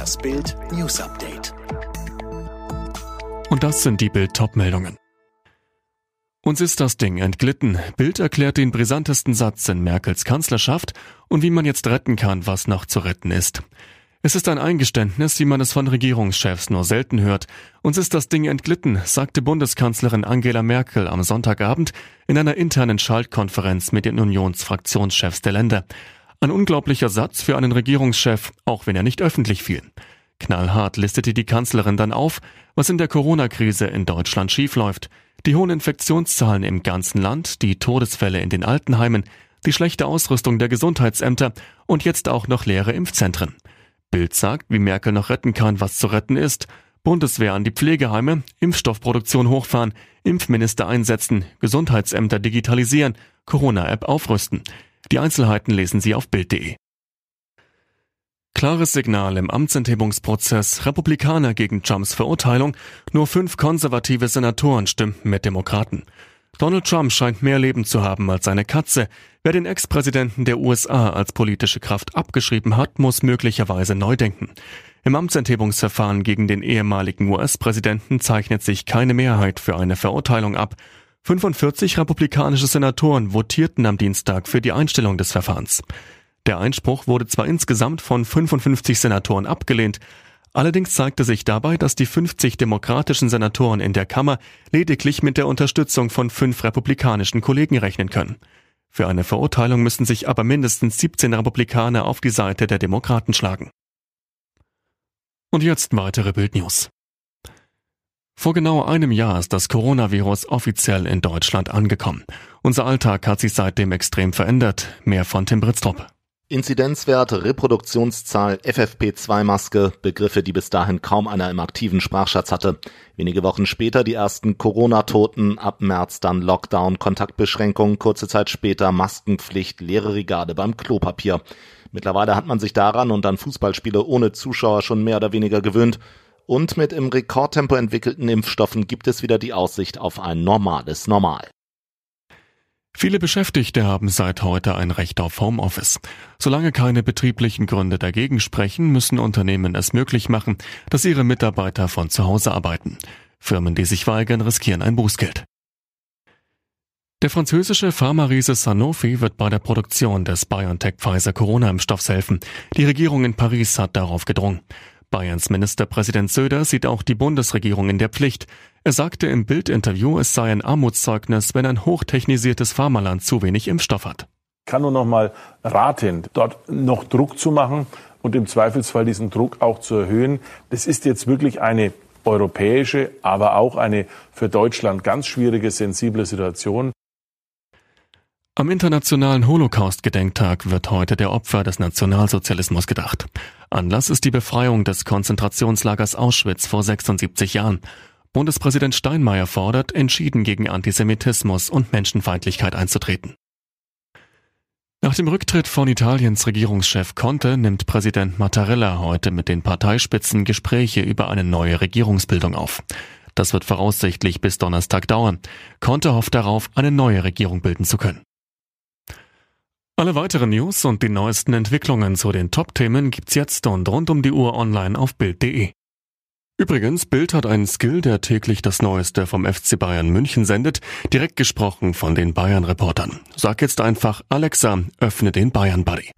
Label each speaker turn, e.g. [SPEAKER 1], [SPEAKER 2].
[SPEAKER 1] Das Bild News Update.
[SPEAKER 2] Und das sind die Bild meldungen Uns ist das Ding entglitten. Bild erklärt den brisantesten Satz in Merkels Kanzlerschaft und wie man jetzt retten kann, was noch zu retten ist. Es ist ein Eingeständnis, wie man es von Regierungschefs nur selten hört. Uns ist das Ding entglitten, sagte Bundeskanzlerin Angela Merkel am Sonntagabend in einer internen Schaltkonferenz mit den Unionsfraktionschefs der Länder. Ein unglaublicher Satz für einen Regierungschef, auch wenn er nicht öffentlich fiel. Knallhart listete die Kanzlerin dann auf, was in der Corona-Krise in Deutschland schiefläuft. Die hohen Infektionszahlen im ganzen Land, die Todesfälle in den Altenheimen, die schlechte Ausrüstung der Gesundheitsämter und jetzt auch noch leere Impfzentren. Bild sagt, wie Merkel noch retten kann, was zu retten ist. Bundeswehr an die Pflegeheime, Impfstoffproduktion hochfahren, Impfminister einsetzen, Gesundheitsämter digitalisieren, Corona-App aufrüsten. Die Einzelheiten lesen Sie auf Bild.de. Klares Signal im Amtsenthebungsprozess. Republikaner gegen Trumps Verurteilung. Nur fünf konservative Senatoren stimmten mit Demokraten. Donald Trump scheint mehr Leben zu haben als seine Katze. Wer den Ex-Präsidenten der USA als politische Kraft abgeschrieben hat, muss möglicherweise neu denken. Im Amtsenthebungsverfahren gegen den ehemaligen US-Präsidenten zeichnet sich keine Mehrheit für eine Verurteilung ab. 45 republikanische Senatoren votierten am Dienstag für die Einstellung des Verfahrens. Der Einspruch wurde zwar insgesamt von 55 Senatoren abgelehnt, Allerdings zeigte sich dabei, dass die 50 demokratischen Senatoren in der Kammer lediglich mit der Unterstützung von fünf republikanischen Kollegen rechnen können. Für eine Verurteilung müssen sich aber mindestens 17 Republikaner auf die Seite der Demokraten schlagen. Und jetzt weitere Bildnews. Vor genau einem Jahr ist das Coronavirus offiziell in Deutschland angekommen. Unser Alltag hat sich seitdem extrem verändert. Mehr von Tim Britztrup.
[SPEAKER 3] Inzidenzwerte, Reproduktionszahl, FFP2-Maske, Begriffe, die bis dahin kaum einer im aktiven Sprachschatz hatte. Wenige Wochen später die ersten Corona-Toten, ab März dann Lockdown, Kontaktbeschränkungen, kurze Zeit später Maskenpflicht, leere Regale beim Klopapier. Mittlerweile hat man sich daran und an Fußballspiele ohne Zuschauer schon mehr oder weniger gewöhnt. Und mit im Rekordtempo entwickelten Impfstoffen gibt es wieder die Aussicht auf ein normales Normal.
[SPEAKER 2] Viele Beschäftigte haben seit heute ein Recht auf Homeoffice. Solange keine betrieblichen Gründe dagegen sprechen, müssen Unternehmen es möglich machen, dass ihre Mitarbeiter von zu Hause arbeiten. Firmen, die sich weigern, riskieren ein Bußgeld. Der französische Pharma-Riese Sanofi wird bei der Produktion des BioNTech-Pfizer-Corona-Impfstoffs helfen. Die Regierung in Paris hat darauf gedrungen. Bayerns Ministerpräsident Söder sieht auch die Bundesregierung in der Pflicht. Er sagte im Bild-Interview, es sei ein Armutszeugnis, wenn ein hochtechnisiertes Pharmaland zu wenig Impfstoff hat.
[SPEAKER 4] Ich kann nur noch mal raten, dort noch Druck zu machen und im Zweifelsfall diesen Druck auch zu erhöhen. Das ist jetzt wirklich eine europäische, aber auch eine für Deutschland ganz schwierige, sensible Situation.
[SPEAKER 2] Am Internationalen Holocaust-Gedenktag wird heute der Opfer des Nationalsozialismus gedacht. Anlass ist die Befreiung des Konzentrationslagers Auschwitz vor 76 Jahren. Bundespräsident Steinmeier fordert, entschieden gegen Antisemitismus und Menschenfeindlichkeit einzutreten. Nach dem Rücktritt von Italiens Regierungschef Conte nimmt Präsident Mattarella heute mit den Parteispitzen Gespräche über eine neue Regierungsbildung auf. Das wird voraussichtlich bis Donnerstag dauern. Conte hofft darauf, eine neue Regierung bilden zu können. Alle weiteren News und die neuesten Entwicklungen zu den Top-Themen gibt's jetzt und rund um die Uhr online auf Bild.de. Übrigens, Bild hat einen Skill, der täglich das Neueste vom FC Bayern München sendet, direkt gesprochen von den Bayern-Reportern. Sag jetzt einfach, Alexa, öffne den Bayern-Buddy.